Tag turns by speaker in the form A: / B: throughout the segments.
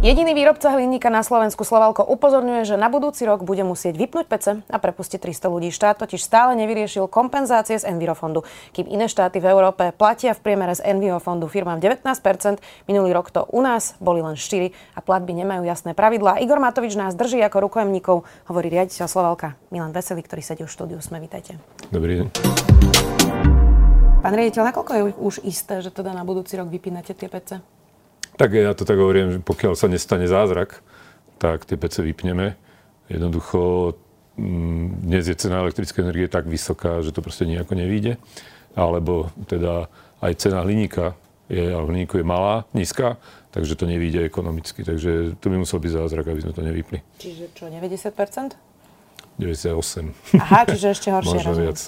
A: Jediný výrobca hliníka na Slovensku Slovalko upozorňuje, že na budúci rok bude musieť vypnúť pece a prepustiť 300 ľudí. Štát totiž stále nevyriešil kompenzácie z Envirofondu. Kým iné štáty v Európe platia v priemere z Envirofondu firmám 19%, minulý rok to u nás boli len 4 a platby nemajú jasné pravidlá. Igor Matovič nás drží ako rukojemníkov, hovorí riaditeľ Slovalka Milan Veselý, ktorý sedí v štúdiu. Sme, vítajte.
B: Dobrý deň.
A: Pán riaditeľ, nakoľko je už isté, že teda na budúci rok vypínate tie pece?
B: Tak ja to tak hovorím, že pokiaľ sa nestane zázrak, tak tie pece vypneme. Jednoducho mm, dnes je cena elektrickej energie tak vysoká, že to proste nejako nevíde. Alebo teda aj cena hliníka je, alebo hliníku je malá, nízka, takže to nevíde ekonomicky. Takže to by musel byť zázrak, aby sme to nevypli.
A: Čiže čo, 90%?
B: 98.
A: Aha, čiže ešte horšie.
B: Možno viac.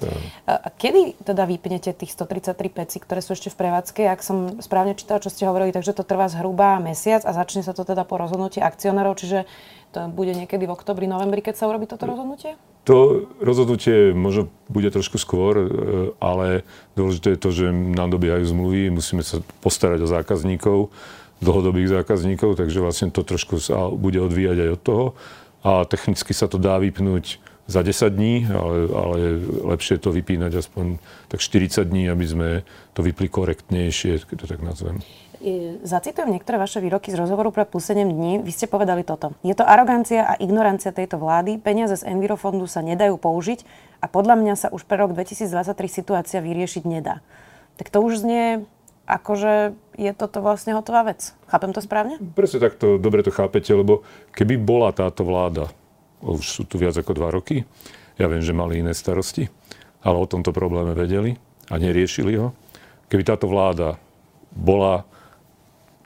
A: A kedy teda vypnete tých 133 pecí, ktoré sú ešte v prevádzke? Ak som správne čítala, čo ste hovorili, takže to trvá zhruba mesiac a začne sa to teda po rozhodnutí akcionárov, čiže to bude niekedy v oktobri, novembri, keď sa urobí toto rozhodnutie?
B: To rozhodnutie možno bude trošku skôr, e, ale dôležité je to, že nám dobiehajú zmluvy, musíme sa postarať o zákazníkov, dlhodobých zákazníkov, takže vlastne to trošku sa bude odvíjať aj od toho a technicky sa to dá vypnúť za 10 dní, ale, ale lepšie to vypínať aspoň tak 40 dní, aby sme to vypli korektnejšie, keď to tak nazvem.
A: Zacitujem niektoré vaše výroky z rozhovoru pre plus 7 dní. Vy ste povedali toto. Je to arogancia a ignorancia tejto vlády. Peniaze z Envirofondu sa nedajú použiť a podľa mňa sa už pre rok 2023 situácia vyriešiť nedá. Tak to už znie akože je toto vlastne hotová vec. Chápem to správne?
B: Presne takto, dobre to chápete, lebo keby bola táto vláda, už sú tu viac ako dva roky, ja viem, že mali iné starosti, ale o tomto probléme vedeli a neriešili ho. Keby táto vláda bola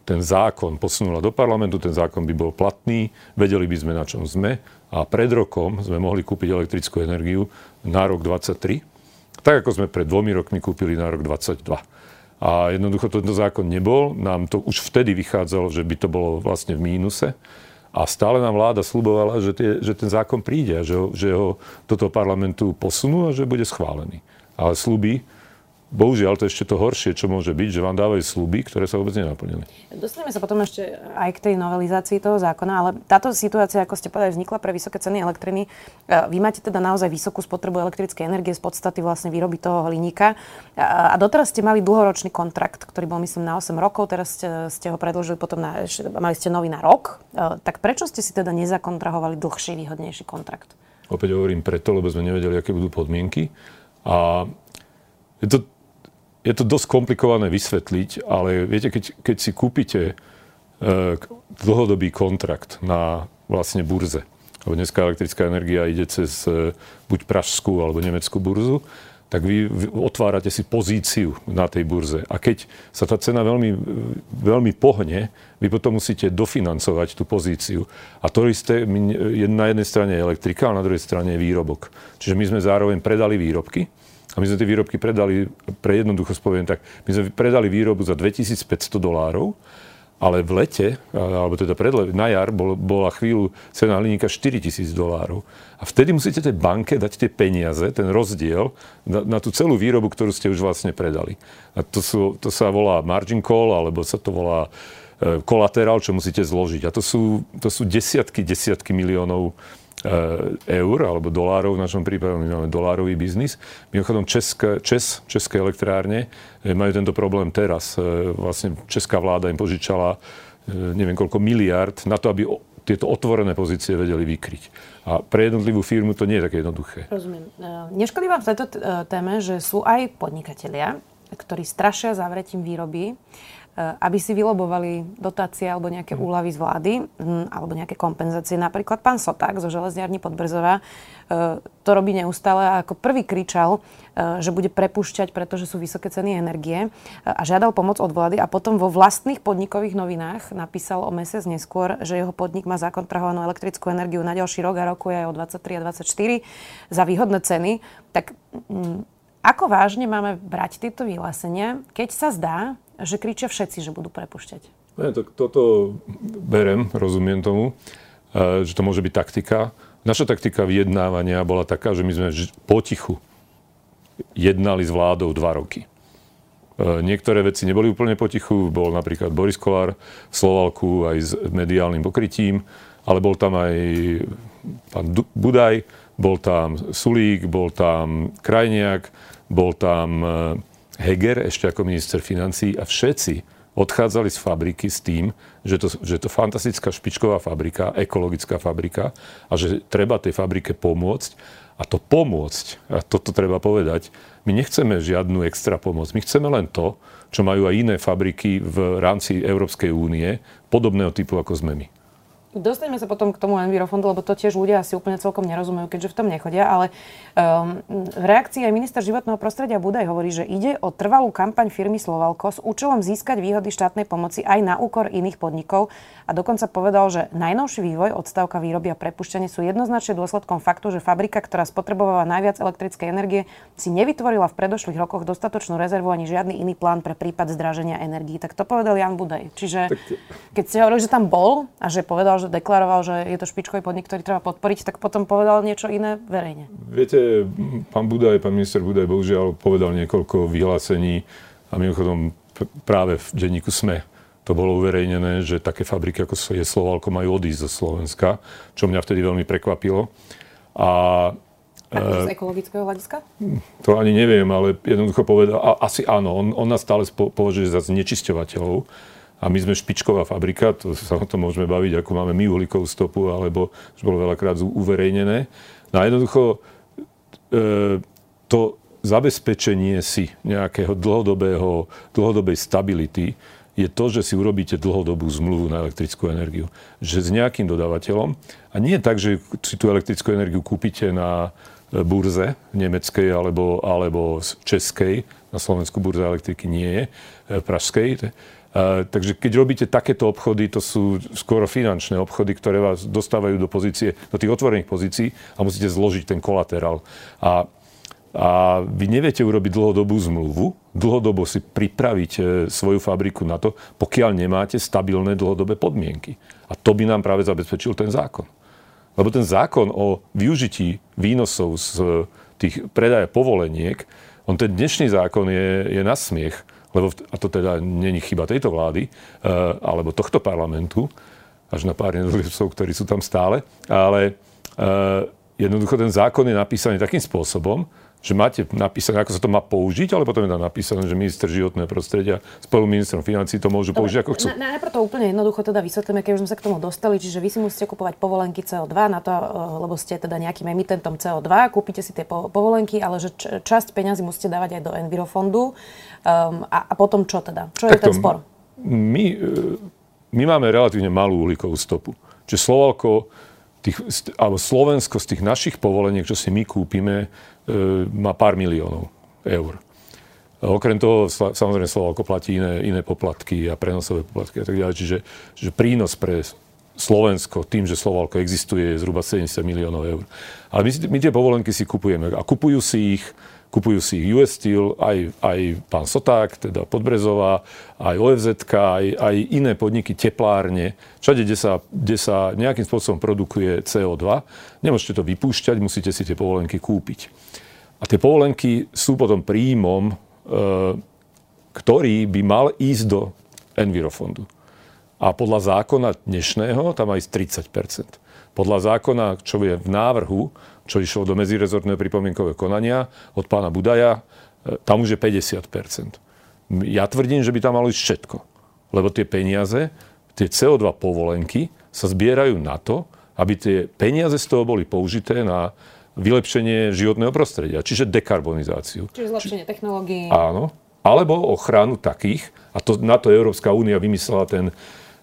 B: ten zákon posunula do parlamentu, ten zákon by bol platný, vedeli by sme, na čom sme a pred rokom sme mohli kúpiť elektrickú energiu na rok 2023, tak ako sme pred dvomi rokmi kúpili na rok 2022. A jednoducho tento zákon nebol. Nám to už vtedy vychádzalo, že by to bolo vlastne v mínuse. A stále nám vláda slubovala, že, tie, že ten zákon príde že ho, že ho do toho parlamentu posunú a že bude schválený. Ale sluby Bohužiaľ, to je ešte to horšie, čo môže byť, že vám dávajú sluby, ktoré sa vôbec nenaplnili.
A: Dostaneme sa potom ešte aj k tej novelizácii toho zákona, ale táto situácia, ako ste povedali, vznikla pre vysoké ceny elektriny. E, vy máte teda naozaj vysokú spotrebu elektrickej energie z podstaty vlastne výroby toho hliníka. A doteraz ste mali dlhoročný kontrakt, ktorý bol myslím na 8 rokov, teraz ste, ste ho predložili potom na, mali ste nový na rok. E, tak prečo ste si teda nezakontrahovali dlhší, výhodnejší kontrakt?
B: Opäť hovorím preto, lebo sme nevedeli, aké budú podmienky. A je to je to dosť komplikované vysvetliť, ale viete, keď, keď si kúpite e, dlhodobý kontrakt na vlastne burze, lebo dneska elektrická energia ide cez e, buď pražskú alebo nemeckú burzu, tak vy, otvárate si pozíciu na tej burze. A keď sa tá cena veľmi, veľmi pohne, vy potom musíte dofinancovať tú pozíciu. A to isté je na jednej strane elektrika, a na druhej strane je výrobok. Čiže my sme zároveň predali výrobky, a my sme tie výrobky predali, pre jednoducho spoviem tak, my sme predali výrobu za 2500 dolárov, ale v lete, alebo teda pred, na jar, bol, bola chvíľu cena hliníka 4000 dolárov. A vtedy musíte tej banke dať tie peniaze, ten rozdiel, na, na tú celú výrobu, ktorú ste už vlastne predali. A to, sú, to sa volá margin call, alebo sa to volá e, kolaterál, čo musíte zložiť. A to sú, to sú desiatky, desiatky miliónov eur alebo dolárov, v našom prípade my máme dolárový biznis. Mimochodom České, Čes, České elektrárne eh, majú tento problém teraz. Eh, vlastne Česká vláda im požičala neviem koľko miliard na to, aby tieto otvorené pozície vedeli vykryť. A pre jednotlivú firmu to nie je také jednoduché.
A: Rozumiem. Neškodí vám v tejto téme, že sú aj podnikatelia, ktorí strašia zavretím výroby Eh, aby si vylobovali dotácie alebo nejaké hm. úlavy z vlády hm, alebo nejaké kompenzácie. Napríklad pán Soták zo železniarní Podbrzova eh, to robí neustále a ako prvý kričal, eh, že bude prepušťať, pretože sú vysoké ceny energie a žiadal pomoc od vlády a potom vo vlastných podnikových novinách napísal o mesiac neskôr, že jeho podnik má zakontrahovanú elektrickú energiu na ďalší rok a rokuje aj o 23 a 24 za výhodné ceny. Tak hm, ako vážne máme brať tieto vyhlásenia, keď sa zdá, že kričia všetci, že budú prepušťať.
B: Ne, tak toto berem, rozumiem tomu. že to môže byť taktika. Naša taktika vyjednávania bola taká, že my sme potichu jednali s vládou dva roky. Niektoré veci neboli úplne potichu, bol napríklad Boris Kolár v Slovalku aj s mediálnym pokrytím, ale bol tam aj pán Budaj, bol tam Sulík, bol tam Krajniak, bol tam e, Heger ešte ako minister financí a všetci odchádzali z fabriky s tým, že to, že to fantastická špičková fabrika, ekologická fabrika a že treba tej fabrike pomôcť. A to pomôcť, a toto treba povedať, my nechceme žiadnu extra pomoc. My chceme len to, čo majú aj iné fabriky v rámci Európskej únie, podobného typu ako sme my.
A: Dostaneme sa potom k tomu Envirofondu, lebo to tiež ľudia asi úplne celkom nerozumejú, keďže v tom nechodia, ale um, v reakcii aj minister životného prostredia Budaj hovorí, že ide o trvalú kampaň firmy Slovalko s účelom získať výhody štátnej pomoci aj na úkor iných podnikov a dokonca povedal, že najnovší vývoj, odstavka výroby a prepušťanie sú jednoznačne dôsledkom faktu, že fabrika, ktorá spotrebovala najviac elektrickej energie, si nevytvorila v predošlých rokoch dostatočnú rezervu ani žiadny iný plán pre prípad zdraženia energií. Tak to povedal Jan Budaj. Čiže keď ste hovorili, že tam bol a že povedal, že že deklaroval, že je to špičkový podnik, ktorý treba podporiť, tak potom povedal niečo iné verejne.
B: Viete, pán Budaj, pán minister Budaj bohužiaľ povedal niekoľko vyhlásení a mimochodom práve v denníku SME to bolo uverejnené, že také fabriky ako je Slovalko majú odísť zo Slovenska, čo mňa vtedy veľmi prekvapilo.
A: A a z e, ekologického hľadiska?
B: To ani neviem, ale jednoducho povedal, a, asi áno, on, on nás stále považuje za znečisťovateľov a my sme špičková fabrika, to sa o tom môžeme baviť, ako máme my uhlíkovú stopu, alebo už bolo veľakrát uverejnené. No a jednoducho e, to zabezpečenie si nejakého dlhodobého, dlhodobej stability je to, že si urobíte dlhodobú zmluvu na elektrickú energiu. Že s nejakým dodávateľom. A nie je tak, že si tú elektrickú energiu kúpite na burze nemeckej alebo, alebo českej. Na Slovensku burza elektriky nie je, e, pražskej takže keď robíte takéto obchody, to sú skoro finančné obchody, ktoré vás dostávajú do pozície, do tých otvorených pozícií a musíte zložiť ten kolaterál. A, a vy neviete urobiť dlhodobú zmluvu, dlhodobo si pripraviť e, svoju fabriku na to, pokiaľ nemáte stabilné dlhodobé podmienky. A to by nám práve zabezpečil ten zákon. Lebo ten zákon o využití výnosov z tých predaja povoleniek, on ten dnešný zákon je, je na smiech lebo, a to teda není chyba tejto vlády, eh, alebo tohto parlamentu, až na pár jednotlivcov, ktorí sú tam stále, ale eh, jednoducho ten zákon je napísaný takým spôsobom, že máte napísané, ako sa to má použiť, ale potom je tam napísané, že minister životného prostredia spolu ministrom financí to môžu Dobre, použiť ako chcú.
A: Na, najprv to úplne jednoducho teda vysvetlíme, keď už sme sa k tomu dostali, čiže vy si musíte kupovať povolenky CO2 na to, eh, lebo ste teda nejakým emitentom CO2, kúpite si tie povolenky, ale že časť peňazí musíte dávať aj do Envirofondu. Um, a, a potom čo teda? Čo je ten spor?
B: My, eh, my máme relatívne malú uhlíkovú stopu. Čiže Slovalko tých, alebo Slovensko z tých našich povoleniek, čo si my kúpime, e, má pár miliónov eur. Okrem toho, samozrejme, Slovalko platí iné, iné poplatky a prenosové poplatky a tak ďalej. Čiže, čiže prínos pre Slovensko tým, že Slovalko existuje, je zhruba 70 miliónov eur. Ale my, my tie povolenky si kupujeme a kupujú si ich Kupujú si ich US Steel, aj, aj pán Soták, teda Podbrezová, aj OFZ, aj, aj iné podniky, teplárne, všade, kde sa, kde sa nejakým spôsobom produkuje CO2. Nemôžete to vypúšťať, musíte si tie povolenky kúpiť. A tie povolenky sú potom príjmom, e, ktorý by mal ísť do Envirofondu. A podľa zákona dnešného tam aj 30% Podľa zákona, čo je v návrhu, čo išlo do medzirezortného pripomienkového konania od pána Budaja, e, tam už je 50% Ja tvrdím, že by tam malo ísť všetko. Lebo tie peniaze, tie CO2 povolenky sa zbierajú na to, aby tie peniaze z toho boli použité na vylepšenie životného prostredia, čiže dekarbonizáciu.
A: Čiže zlepšenie Či... technológií.
B: Áno. Alebo ochranu takých, a to, na to Európska únia vymyslela ten,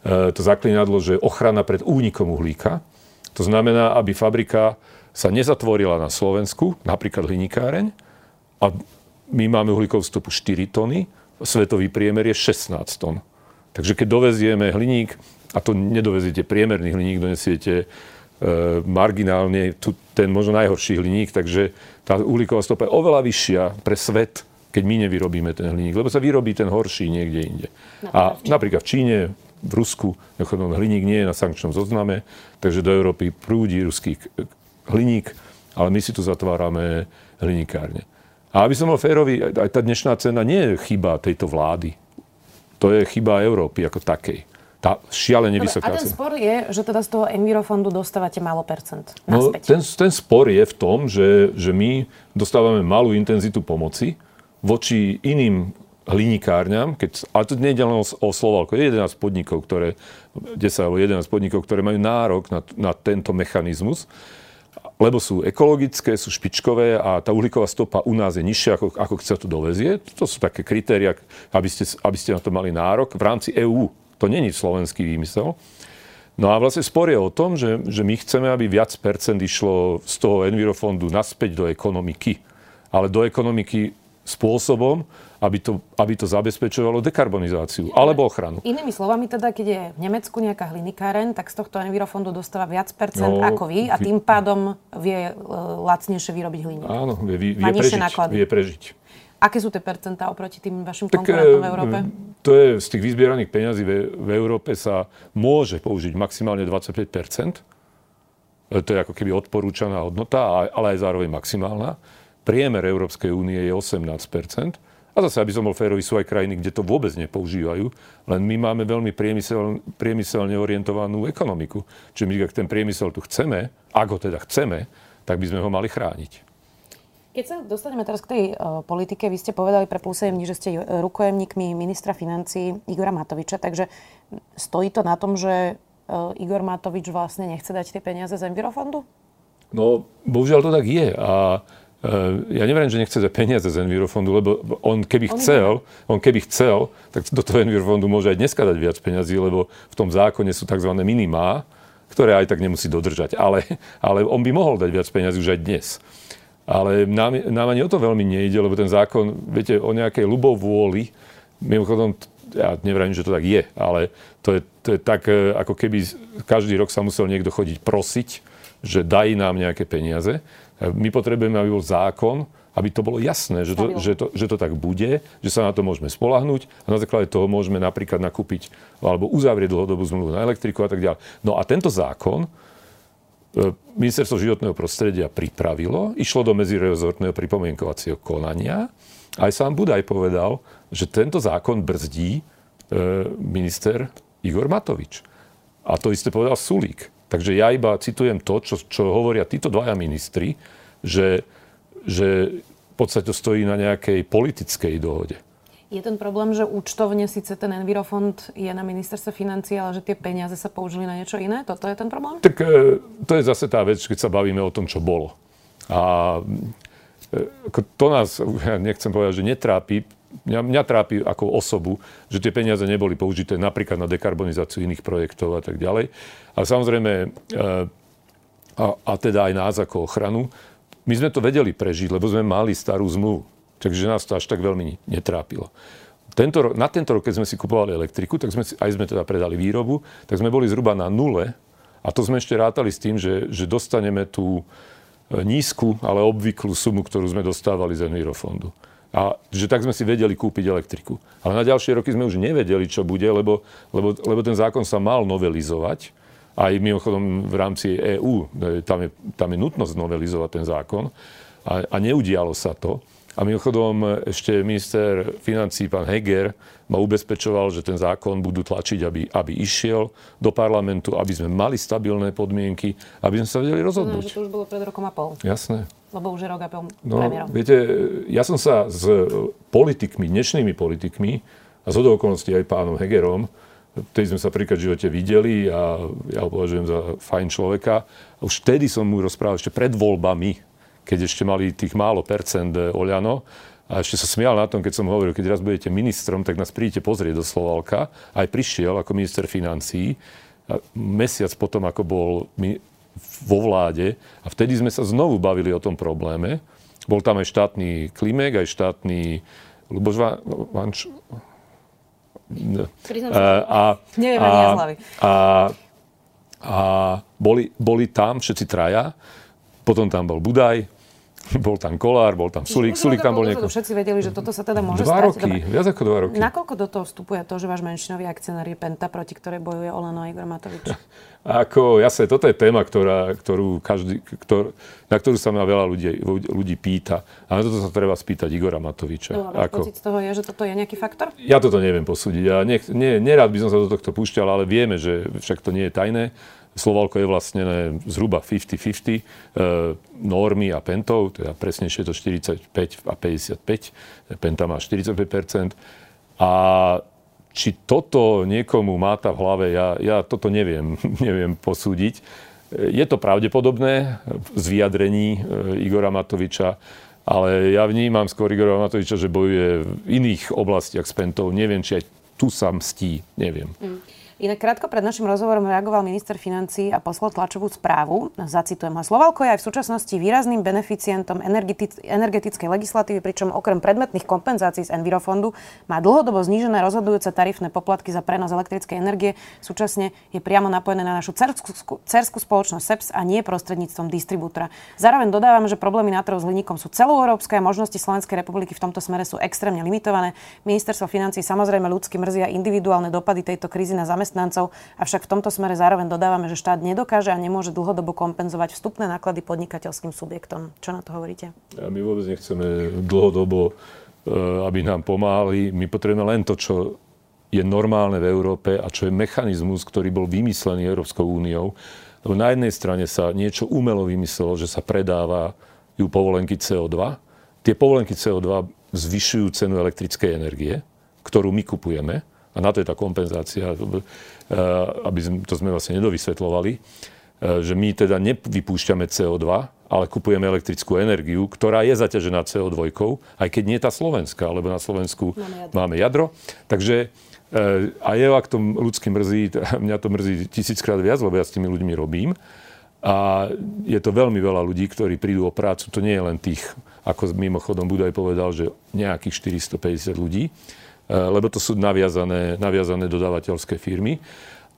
B: e, to zaklinadlo, že ochrana pred únikom uhlíka. To znamená, aby fabrika sa nezatvorila na Slovensku, napríklad hliníkáreň, a my máme uhlíkovú stopu 4 tony, svetový priemer je 16 tón. Takže keď dovezieme hliník, a to nedoveziete priemerný hliník, donesiete e, marginálne tu, ten možno najhorší hliník, takže tá uhlíková stopa je oveľa vyššia pre svet, keď my nevyrobíme ten hliník, lebo sa vyrobí ten horší niekde inde. Napríklad a napríklad v Číne, v Rusku hliník nie je na sankčnom zozname, takže do Európy prúdi ruský hliník, ale my si tu zatvárame hliníkárne. A aby som bol férový, aj tá dnešná cena nie je chyba tejto vlády. To je chyba Európy ako takej tá šialene vysoká
A: A ten spor je, že teda z toho Envirofondu dostávate málo percent
B: no, ten, ten spor je v tom, že, že my dostávame malú intenzitu pomoci voči iným hlinikárňam, keď, ale to nie je len o, o Slovalko, je 11 podnikov, ktoré, 10 alebo 11 podnikov, ktoré majú nárok na, na tento mechanizmus, lebo sú ekologické, sú špičkové a tá uhlíková stopa u nás je nižšia, ako, ako sa tu dovezie. To sú také kritéria, aby ste, aby ste na to mali nárok v rámci EÚ to není slovenský výmysel. No a vlastne spor je o tom, že, že my chceme, aby viac percent išlo z toho Envirofondu naspäť do ekonomiky. Ale do ekonomiky spôsobom, aby to, aby to zabezpečovalo dekarbonizáciu alebo ochranu.
A: Inými slovami teda, keď je v Nemecku nejaká hlinikáren, tak z tohto Envirofondu dostáva viac percent no, ako vy a tým pádom vie lacnejšie vyrobiť hliník.
B: Áno, vie, vie, vie, prežiť, náklady. vie prežiť.
A: Aké sú tie percentá oproti tým vašim tak, konkurentom v Európe?
B: To je, z tých vyzbieraných peňazí v, v Európe sa môže použiť maximálne 25 e, To je ako keby odporúčaná hodnota, ale aj zároveň maximálna. Priemer Európskej únie je 18 a zase, aby som bol férový, sú aj krajiny, kde to vôbec nepoužívajú, len my máme veľmi priemysel, priemyselne orientovanú ekonomiku. Čiže my, ak ten priemysel tu chceme, ak ho teda chceme, tak by sme ho mali chrániť.
A: Keď sa dostaneme teraz k tej uh, politike, vy ste povedali pre plus že ste rukojemníkmi ministra financí Igora Matoviča, takže stojí to na tom, že uh, Igor Matovič vlastne nechce dať tie peniaze z Envirofondu?
B: No, bohužiaľ to tak je. A uh, ja neviem, že nechce dať peniaze z Envirofondu, lebo on keby on chcel, on keby chcel, tak do toho Envirofondu môže aj dneska dať viac peniazí, lebo v tom zákone sú tzv. minimá, ktoré aj tak nemusí dodržať. Ale, ale on by mohol dať viac peniazí už aj dnes. Ale nám, nám ani o to veľmi nejde, lebo ten zákon, viete, o nejakej ľubovôli, mimochodom, ja neviem, že to tak je, ale to je, to je tak, e, ako keby každý rok sa musel niekto chodiť prosiť, že daj nám nejaké peniaze. My potrebujeme, aby bol zákon, aby to bolo jasné, že to, že, to, že to tak bude, že sa na to môžeme spolahnuť a na základe toho môžeme napríklad nakúpiť alebo uzavrieť dlhodobú zmluvu na elektriku a tak ďalej. No a tento zákon E, Ministerstvo životného prostredia pripravilo, išlo do medzirezortného pripomienkovacieho konania. Aj sám Budaj povedal, že tento zákon brzdí e, minister Igor Matovič. A to isté povedal Sulík. Takže ja iba citujem to, čo, čo hovoria títo dvaja ministri, že, že v podstate to stojí na nejakej politickej dohode.
A: Je ten problém, že účtovne síce ten Envirofond je na ministerstve financí, ale že tie peniaze sa použili na niečo iné? Toto je ten problém?
B: Tak e, to je zase tá vec, keď sa bavíme o tom, čo bolo. A e, to nás, ja nechcem povedať, že netrápi, mňa, mňa trápi ako osobu, že tie peniaze neboli použité napríklad na dekarbonizáciu iných projektov a tak ďalej. Ale samozrejme, e, a, a teda aj nás ako ochranu, my sme to vedeli prežiť, lebo sme mali starú zmluvu. Takže nás to až tak veľmi netrápilo. Tento, na tento rok, keď sme si kupovali elektriku, tak sme si, aj sme teda predali výrobu, tak sme boli zhruba na nule. A to sme ešte rátali s tým, že, že dostaneme tú e, nízku, ale obvyklú sumu, ktorú sme dostávali z Envirofondu. A že tak sme si vedeli kúpiť elektriku. Ale na ďalšie roky sme už nevedeli, čo bude, lebo, lebo, lebo ten zákon sa mal novelizovať. Aj mimochodom v rámci EÚ, e, tam je, tam je nutnosť novelizovať ten zákon. A, a neudialo sa to. A mimochodom ešte minister financí, pán Heger, ma ubezpečoval, že ten zákon budú tlačiť, aby, aby išiel do parlamentu, aby sme mali stabilné podmienky, aby sme sa vedeli rozhodnúť. No,
A: že to už bolo pred rokom a pol.
B: Jasné.
A: Lebo už je rok a pol
B: no, premiérom. Viete, ja som sa s politikmi, dnešnými politikmi, a z okolností aj pánom Hegerom, vtedy sme sa príklad v živote videli a ja ho považujem za fajn človeka. Už vtedy som mu rozprával, ešte pred voľbami, keď ešte mali tých málo percent eh, Oľano. A ešte sa smial na tom, keď som hovoril, keď raz budete ministrom, tak nás prídete pozrieť do Slovalka. Aj prišiel ako minister financií. A mesiac potom, ako bol vo vláde. A vtedy sme sa znovu bavili o tom probléme. Bol tam aj štátny Klimek, aj štátny Luboš Vanč...
A: A, a, a,
B: a, a boli, boli tam všetci traja. Potom tam bol Budaj, bol tam Kolár, bol tam Sulík, Sulík tam bol
A: niekto. Všetci vedeli, že toto sa teda môže
B: dva
A: stať.
B: roky, Dobre. viac ako dva roky.
A: Nakoľko do toho vstupuje to, že váš menšinový akcionár je Penta, proti ktorej bojuje Olano a Igor Matovič?
B: Ako, jasne, toto je téma, ktorá, ktorú každý, ktor, na ktorú sa ma veľa ľudí, ľudí pýta. A na toto sa treba spýtať Igora Matoviča.
A: No, ako... pocit z toho je, že toto je nejaký faktor?
B: Ja toto neviem posúdiť. Ja nech, nie, nerád by som sa do tohto púšťal, ale vieme, že však to nie je tajné. Slovalko je vlastnené zhruba 50-50 e, normy a pentov, teda presnejšie to 45 a 55. Penta má 45% A či toto niekomu máta v hlave, ja, ja toto neviem, neviem posúdiť. Je to pravdepodobné z vyjadrení e, Igora Matoviča, ale ja vnímam skôr Igora Matoviča, že bojuje v iných oblastiach s Pentou. Neviem, či aj tu sa mstí, neviem. Mm.
A: Inak krátko pred našim rozhovorom reagoval minister financí a poslal tlačovú správu. Zacitujem ho. Slovalko je aj v súčasnosti výrazným beneficientom energetickej legislatívy, pričom okrem predmetných kompenzácií z Envirofondu má dlhodobo znížené rozhodujúce tarifné poplatky za prenos elektrickej energie. Súčasne je priamo napojené na našu cerskú, cerskú spoločnosť SEPS a nie prostredníctvom distribútora. Zároveň dodávam, že problémy na trhu s hliníkom sú celoeurópske a možnosti Slovenskej republiky v tomto smere sú extrémne limitované. Ministerstvo financí samozrejme ľudsky mrzia individuálne dopady tejto krízy na zamestnanie zamestnancov, avšak v tomto smere zároveň dodávame, že štát nedokáže a nemôže dlhodobo kompenzovať vstupné náklady podnikateľským subjektom. Čo na to hovoríte?
B: A my vôbec nechceme dlhodobo, eh, aby nám pomáhali. My potrebujeme len to, čo je normálne v Európe a čo je mechanizmus, ktorý bol vymyslený Európskou úniou. Lebo na jednej strane sa niečo umelo vymyslelo, že sa predáva ju povolenky CO2. Tie povolenky CO2 zvyšujú cenu elektrickej energie, ktorú my kupujeme a na to je tá kompenzácia, e, aby to sme vlastne nedovysvetlovali, e, že my teda nevypúšťame CO2, ale kupujeme elektrickú energiu, ktorá je zaťažená CO2, aj keď nie tá slovenská, lebo na Slovensku máme jadro. Máme jadro. Takže e, a je, ak to ľudský mrzí, mňa to mrzí tisíckrát viac, lebo ja s tými ľuďmi robím. A je to veľmi veľa ľudí, ktorí prídu o prácu. To nie je len tých, ako mimochodom Budaj povedal, že nejakých 450 ľudí, lebo to sú naviazané, naviazané dodávateľské firmy.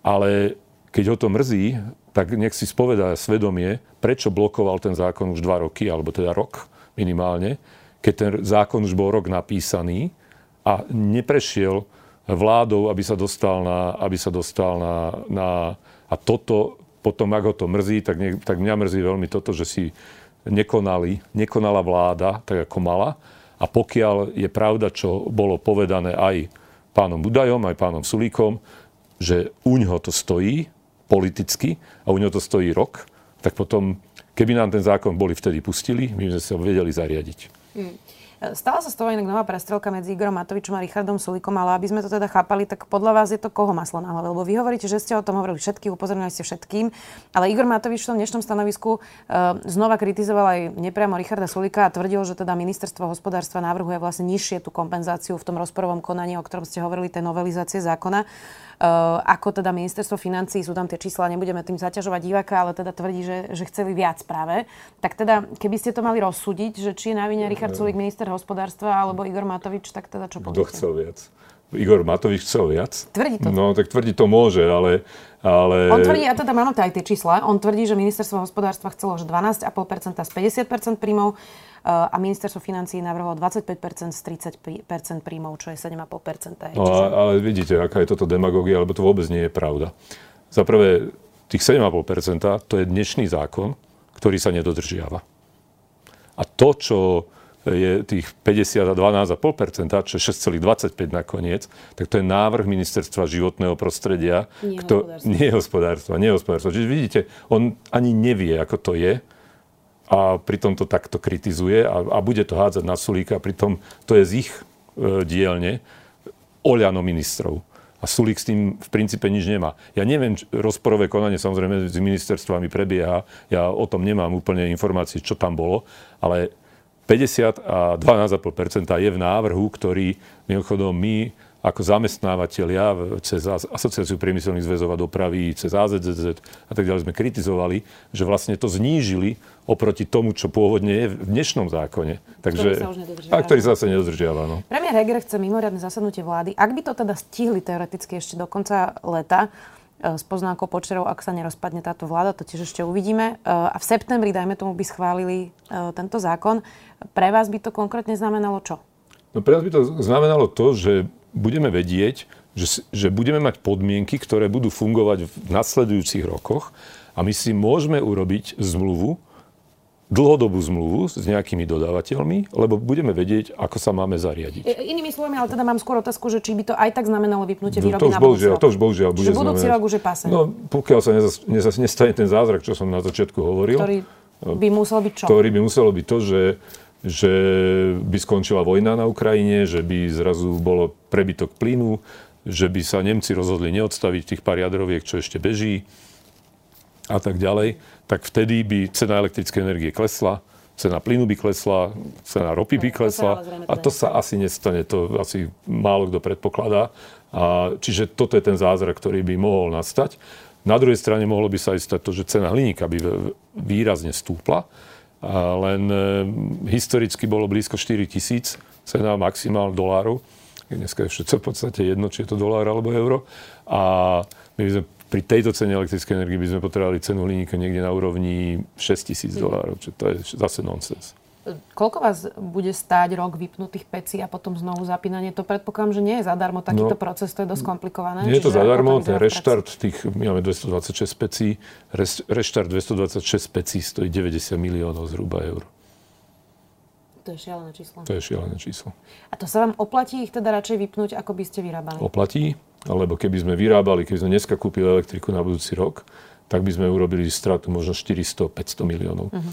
B: Ale keď ho to mrzí, tak nech si spovedá svedomie, prečo blokoval ten zákon už dva roky, alebo teda rok minimálne, keď ten zákon už bol rok napísaný a neprešiel vládou, aby sa dostal na, aby sa dostal na, na a toto, potom ak ho to mrzí, tak, ne, tak mňa mrzí veľmi toto, že si nekonali, nekonala vláda tak, ako mala a pokiaľ je pravda, čo bolo povedané aj pánom Budajom, aj pánom Sulíkom, že u ňoho to stojí politicky a u ňoho to stojí rok, tak potom, keby nám ten zákon boli vtedy pustili, my sme sa vedeli zariadiť. Hmm.
A: Stala sa z toho inak nová prestrelka medzi Igorom Matovičom a Richardom Sulikom, ale aby sme to teda chápali, tak podľa vás je to koho maslo na hlave? Lebo vy hovoríte, že ste o tom hovorili všetky, upozornili ste všetkým, ale Igor Matovič v tom dnešnom stanovisku uh, znova kritizoval aj nepriamo Richarda Sulika a tvrdil, že teda ministerstvo hospodárstva navrhuje vlastne nižšie tú kompenzáciu v tom rozporovom konaní, o ktorom ste hovorili, tej novelizácie zákona. Eh, ako teda ministerstvo financí, sú tam tie čísla, nebudeme tým zaťažovať diváka, ale teda tvrdí, že, že chceli viac práve. Tak teda, keby ste to mali rozsúdiť, že či je na vine Richard Sulik, minister hospodárstva, alebo Igor Matovič, tak teda čo poviete?
B: Kto chcel viac? Igor Matovič chcel viac.
A: Tvrdí to.
B: No, tak tvrdí to môže, ale... ale...
A: On tvrdí, ja teda mám aj tie čísla, on tvrdí, že ministerstvo hospodárstva chcelo už 12,5% z 50% príjmov. Eh, a ministerstvo financí navrhlo 25% z 30% príjmov, čo je 7,5%.
B: No, Čiže... ale vidíte, aká je toto demagógia, lebo to vôbec nie je pravda. Za prvé, tých 7,5% to je dnešný zákon, ktorý sa nedodržiava. A to, čo je tých 50 a 12,5%, čo je 6,25 nakoniec, tak to je návrh ministerstva životného prostredia.
A: Nie, kto,
B: hospodárstva. nie hospodárstva. Nie hospodárstva. Čiže vidíte, on ani nevie, ako to je a pritom to takto kritizuje a, a bude to hádzať na Sulíka, pritom to je z ich e, dielne oľano ministrov. A Sulík s tým v princípe nič nemá. Ja neviem, rozporové konanie samozrejme s ministerstvami prebieha, ja o tom nemám úplne informácie, čo tam bolo, ale 50 a 12,5 je v návrhu, ktorý mimochodom my ako zamestnávateľia cez Asociáciu priemyselných zväzov a dopravy, cez AZZZ a tak ďalej sme kritizovali, že vlastne to znížili oproti tomu, čo pôvodne je v dnešnom zákone.
A: Takže, ktorý sa
B: a ktorý sa zase nedodržiava. No.
A: Premiér Heger chce mimoriadne zasadnutie vlády. Ak by to teda stihli teoreticky ešte do konca leta, s poznámkou počerov, ak sa nerozpadne táto vláda, to tiež ešte uvidíme. A v septembri, dajme tomu, by schválili tento zákon. Pre vás by to konkrétne znamenalo čo?
B: No pre nás by to znamenalo to, že budeme vedieť, že, že budeme mať podmienky, ktoré budú fungovať v nasledujúcich rokoch a my si môžeme urobiť zmluvu, dlhodobú zmluvu s nejakými dodávateľmi, lebo budeme vedieť, ako sa máme zariadiť.
A: E, inými slovami, ale teda mám skôr otázku, že či by to aj tak znamenalo vypnutie
B: no,
A: výroby
B: to už
A: na
B: bohužiaľ. To už bohužiaľ
A: bude Čiže budúci rok už je pase.
B: No, pokiaľ sa nezas, nezas, nestane ten zázrak, čo som na začiatku hovoril.
A: Ktorý by musel byť čo?
B: Ktorý by muselo byť to, že že by skončila vojna na Ukrajine, že by zrazu bolo prebytok plynu, že by sa Nemci rozhodli neodstaviť tých pár jadroviek, čo ešte beží a tak ďalej, tak vtedy by cena elektrickej energie klesla, cena plynu by klesla, cena ropy by klesla a to sa asi nestane, to asi málo kto predpokladá. A, čiže toto je ten zázrak, ktorý by mohol nastať. Na druhej strane mohlo by sa aj stať to, že cena hliníka by výrazne stúpla, a len e, historicky bolo blízko 4 tisíc cena maximál dolárov Dneska je všetko v podstate jedno, či je to dolár alebo euro. A my by sme pri tejto cene elektrickej energie by sme potrebovali cenu hliníka niekde na úrovni 6 tisíc dolárov, čo to je zase nonsens.
A: Koľko vás bude stáť rok vypnutých pecí a potom znovu zapínanie? To predpokladám, že nie je zadarmo takýto no, proces, to je dosť komplikované.
B: Nie je to zadarmo, ten reštart tých, my máme 226 pecí, reštart 226 pecí stojí 90 miliónov zhruba eur.
A: To je šialené číslo.
B: To je šialené číslo.
A: A to sa vám oplatí ich teda radšej vypnúť, ako by ste vyrábali?
B: Oplatí, lebo keby sme vyrábali, keby sme dneska kúpili elektriku na budúci rok, tak by sme urobili stratu možno 400-500 miliónov. Uh-huh.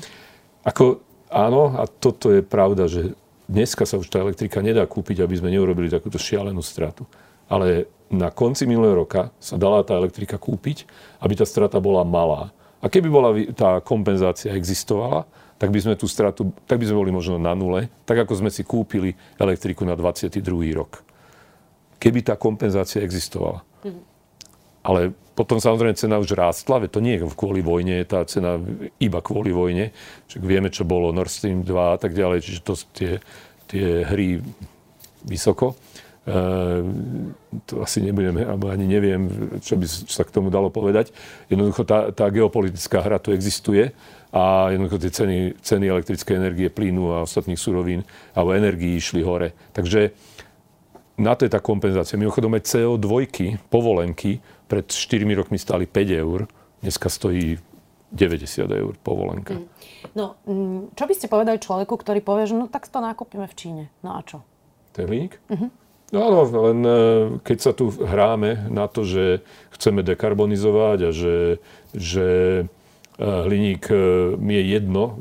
B: Ako, áno, a toto je pravda, že dneska sa už tá elektrika nedá kúpiť, aby sme neurobili takúto šialenú stratu. Ale na konci minulého roka sa dala tá elektrika kúpiť, aby tá strata bola malá. A keby bola tá kompenzácia existovala, tak by sme tú stratu, tak by sme boli možno na nule, tak ako sme si kúpili elektriku na 22. rok. Keby tá kompenzácia existovala. Mm-hmm. Ale potom samozrejme cena už rástla, veď to nie je kvôli vojne, tá cena iba kvôli vojne. Čiže vieme, čo bolo Nord Stream 2 a tak ďalej, čiže to tie, tie hry vysoko. E, to asi nebudeme, alebo ani neviem, čo by sa k tomu dalo povedať. Jednoducho tá, tá geopolitická hra tu existuje a jednoducho tie ceny, ceny elektrickej energie, plynu a ostatných surovín alebo energií išli hore. Takže na to je tá kompenzácia. Mimochodom aj CO2 povolenky pred 4 rokmi stáli 5 eur, dneska stojí 90 eur povolenka. Mm.
A: No, mm, čo by ste povedali človeku, ktorý povie, že no tak to nakúpime v Číne. No a čo?
B: Ten hliník? Mm-hmm. No áno, len e, keď sa tu hráme na to, že chceme dekarbonizovať a že, že hliník e, mi je jedno, e,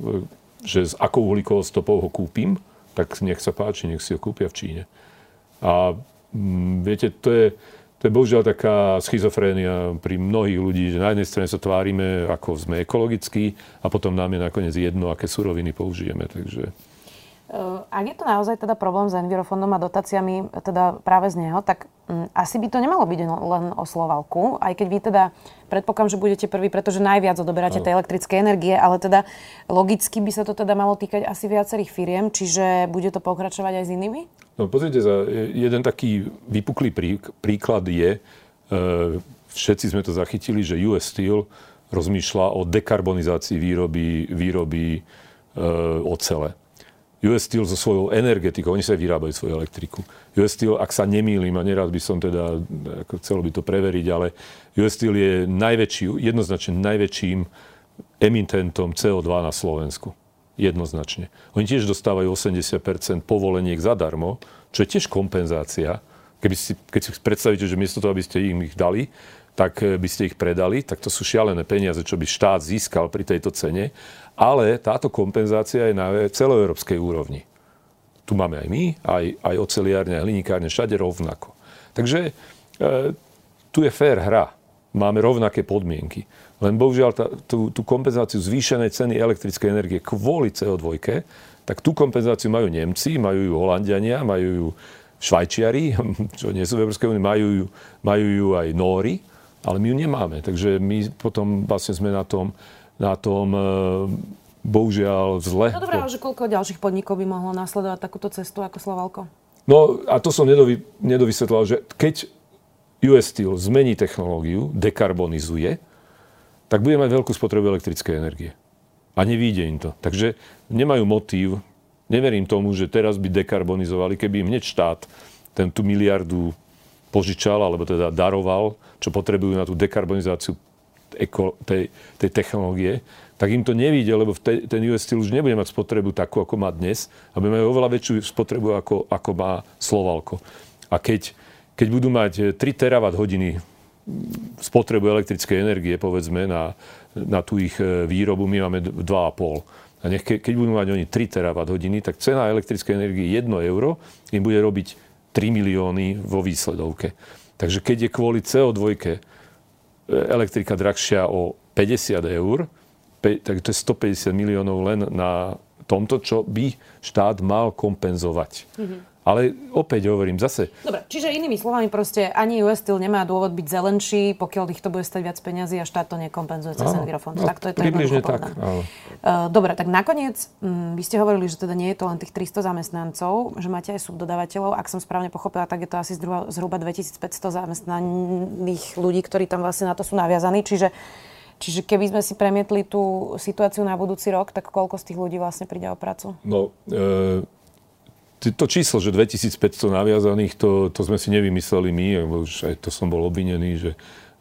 B: že s akou uhlíkovou stopou ho kúpim, tak nech sa páči, nech si ho kúpia v Číne. A mm, viete, to je, to je bohužiaľ taká schizofrénia pri mnohých ľudí, že na jednej strane sa tvárime, ako sme ekologickí a potom nám je nakoniec jedno, aké suroviny použijeme. Takže...
A: Eh, ak je to naozaj teda problém s Envirofondom a dotáciami teda práve z neho, tak um, asi by to nemalo byť len o Slovalku, aj keď vy teda predpokladám, že budete prvý, pretože najviac odoberáte tej elektrickej energie, ale teda logicky by sa to teda malo týkať asi viacerých firiem, čiže bude to pokračovať aj s inými?
B: No pozrite sa, jeden taký vypuklý príklad je, uh, všetci sme to zachytili, že US Steel rozmýšľa o dekarbonizácii výroby, výroby uh, ocele. US Steel so svojou energetikou, oni sa aj vyrábajú svoju elektriku. US Steel, ak sa nemýlim, a nerád by som teda, ako chcelo by to preveriť, ale US Steel je najväčší, jednoznačne najväčším emitentom CO2 na Slovensku. Jednoznačne. Oni tiež dostávajú 80% povoleniek zadarmo, čo je tiež kompenzácia. Keby si, keď si predstavíte, že miesto toho, aby ste im ich dali, tak by ste ich predali, tak to sú šialené peniaze, čo by štát získal pri tejto cene ale táto kompenzácia je na celoeurópskej úrovni. Tu máme aj my, aj, aj oceliárne, aj hlinikárne, všade rovnako. Takže e, tu je fér hra. Máme rovnaké podmienky. Len bohužiaľ tá, tú, tú kompenzáciu zvýšenej ceny elektrickej energie kvôli CO2, tak tú kompenzáciu majú Nemci, majú ju Holandiania, majú ju Švajčiari, čo nie sú v Európskej únii, majú, ju, majú ju aj Nóri, ale my ju nemáme. Takže my potom vlastne sme na tom, na tom e, bohužiaľ zle.
A: No dobré, ale že koľko ďalších podnikov by mohlo nasledovať takúto cestu ako Slovalko?
B: No a to som nedovy, nedovysvetľoval, že keď US Steel zmení technológiu, dekarbonizuje, tak bude mať veľkú spotrebu elektrickej energie. A nevíde im to. Takže nemajú motív, neverím tomu, že teraz by dekarbonizovali, keby im hneď štát ten tú miliardu požičal, alebo teda daroval, čo potrebujú na tú dekarbonizáciu eko, tej, tej technológie, tak im to nevíde, lebo te, ten US Steel už nebude mať spotrebu takú, ako má dnes, aby majú oveľa väčšiu spotrebu, ako, ako má Slovalko. A keď, keď budú mať 3 terawatt hodiny spotrebu elektrickej energie, povedzme, na, na tú ich e, výrobu, my máme 2,5. A nech, keď budú mať oni 3 terawatt hodiny, tak cena elektrickej energie 1 euro im bude robiť 3 milióny vo výsledovke. Takže keď je kvôli CO2 e, elektrika drahšia o 50 eur, tak to je 150 miliónov len na tomto, čo by štát mal kompenzovať. Mm-hmm. Ale opäť hovorím zase...
A: Dobre, čiže inými slovami proste ani US Steel nemá dôvod byť zelenší, pokiaľ ich to bude stať viac peniazy a štát to nekompenzuje cez Envirofond.
B: No, tak to je to približne tak. Áno.
A: Uh, dobre, tak nakoniec, um, vy ste hovorili, že teda nie je to len tých 300 zamestnancov, že máte aj subdodávateľov. Ak som správne pochopila, tak je to asi zhruba 2500 zamestnaných ľudí, ktorí tam vlastne na to sú naviazaní. Čiže Čiže keby sme si premietli tú situáciu na budúci rok, tak koľko z tých ľudí vlastne príde o prácu?
B: No, e, to číslo, že 2500 naviazaných, to, to sme si nevymysleli my, aj to som bol obvinený, že,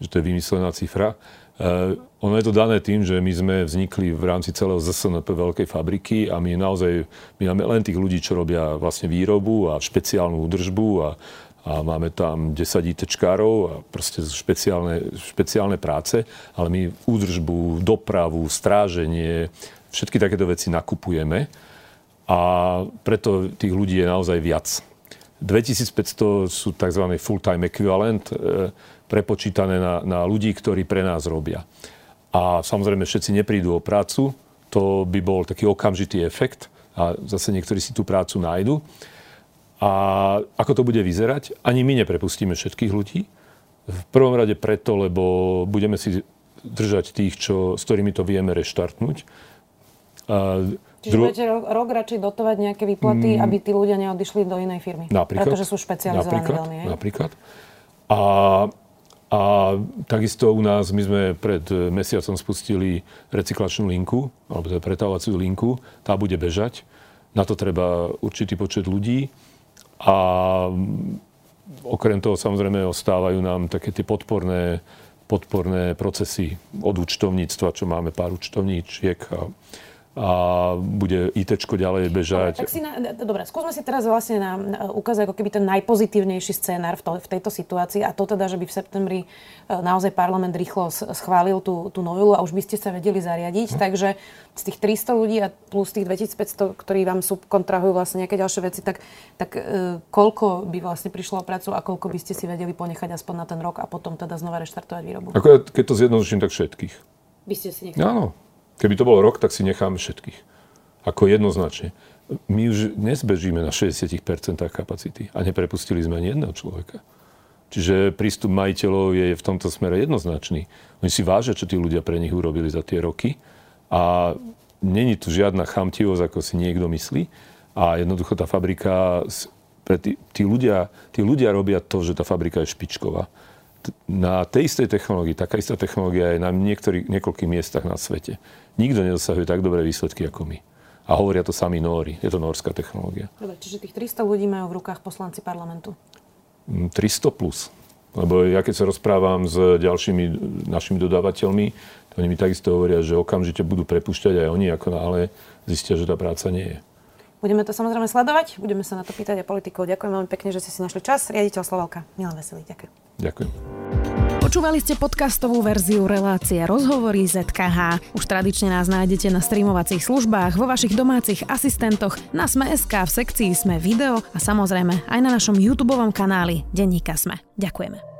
B: že to je vymyslená cifra. Uh, ono je to dané tým, že my sme vznikli v rámci celého ZSNP veľkej fabriky a my naozaj, my máme len tých ľudí, čo robia vlastne výrobu a špeciálnu údržbu a, a máme tam 10 ITčkárov a proste špeciálne, špeciálne práce, ale my údržbu, dopravu, stráženie, všetky takéto veci nakupujeme a preto tých ľudí je naozaj viac. 2500 sú tzv. full-time equivalent, e, prepočítané na, na ľudí, ktorí pre nás robia. A samozrejme všetci neprídu o prácu, to by bol taký okamžitý efekt a zase niektorí si tú prácu nájdu. A ako to bude vyzerať? Ani my neprepustíme všetkých ľudí. V prvom rade preto, lebo budeme si držať tých, čo, s ktorými to vieme reštartnúť.
A: Čiže Dru... budete rok, rok radšej dotovať nejaké výplaty, mm. aby tí ľudia neodišli do inej firmy.
B: Napríklad.
A: Pretože sú špecializovaní
B: napríklad,
A: veľmi.
B: Napríklad. A, a takisto u nás, my sme pred mesiacom spustili recyklačnú linku, alebo teda pretavovaciu linku. Tá bude bežať. Na to treba určitý počet ľudí. A okrem toho samozrejme ostávajú nám také tie podporné, podporné procesy od účtovníctva, čo máme pár účtovníčiek a a bude IT ďalej bežať.
A: Dobre, tak si na, dobre, skúsme si teraz vlastne na, na, ukázať ako keby ten najpozitívnejší scénar v, to, v tejto situácii a to teda, že by v septembri e, naozaj parlament rýchlo schválil tú, tú novelu a už by ste sa vedeli zariadiť. Hm. Takže z tých 300 ľudí a plus tých 2500, ktorí vám subkontrahujú vlastne nejaké ďalšie veci, tak, tak e, koľko by vlastne prišlo o prácu a koľko by ste si vedeli ponechať aspoň na ten rok a potom teda znova reštartovať výrobu?
B: Ako, keď to zjednoduším, tak všetkých.
A: By ste si nechali?
B: Áno. Keby to bol rok, tak si necháme všetkých. Ako jednoznačne. My už dnes bežíme na 60% kapacity a neprepustili sme ani jedného človeka. Čiže prístup majiteľov je v tomto smere jednoznačný. Oni si vážia, čo tí ľudia pre nich urobili za tie roky a není tu žiadna chamtivosť, ako si niekto myslí. A jednoducho tá fabrika, tí, tí, ľudia, tí ľudia robia to, že tá fabrika je špičková na tej istej technológii, taká istá technológia je na niektorých, niekoľkých miestach na svete. Nikto nedosahuje tak dobré výsledky ako my. A hovoria to sami Nóri. Je to norská technológia.
A: Dobre, čiže tých 300 ľudí majú v rukách poslanci parlamentu?
B: 300 mm, plus. Lebo ja keď sa rozprávam s ďalšími našimi dodávateľmi, to oni mi takisto hovoria, že okamžite budú prepušťať aj oni, ako náhle zistia, že tá práca nie je.
A: Budeme to samozrejme sledovať, budeme sa na to pýtať aj politikov. Ďakujem veľmi pekne, že ste si našli čas. Riaditeľ Slovalka, Milan Veselý, ďakujem.
B: Ďakujem.
C: Počúvali ste podcastovú verziu relácie Rozhovory ZKH. Už tradične nás nájdete na streamovacích službách, vo vašich domácich asistentoch, na Sme.sk, v sekcii Sme video a samozrejme aj na našom YouTube kanáli Denníka Sme. Ďakujeme.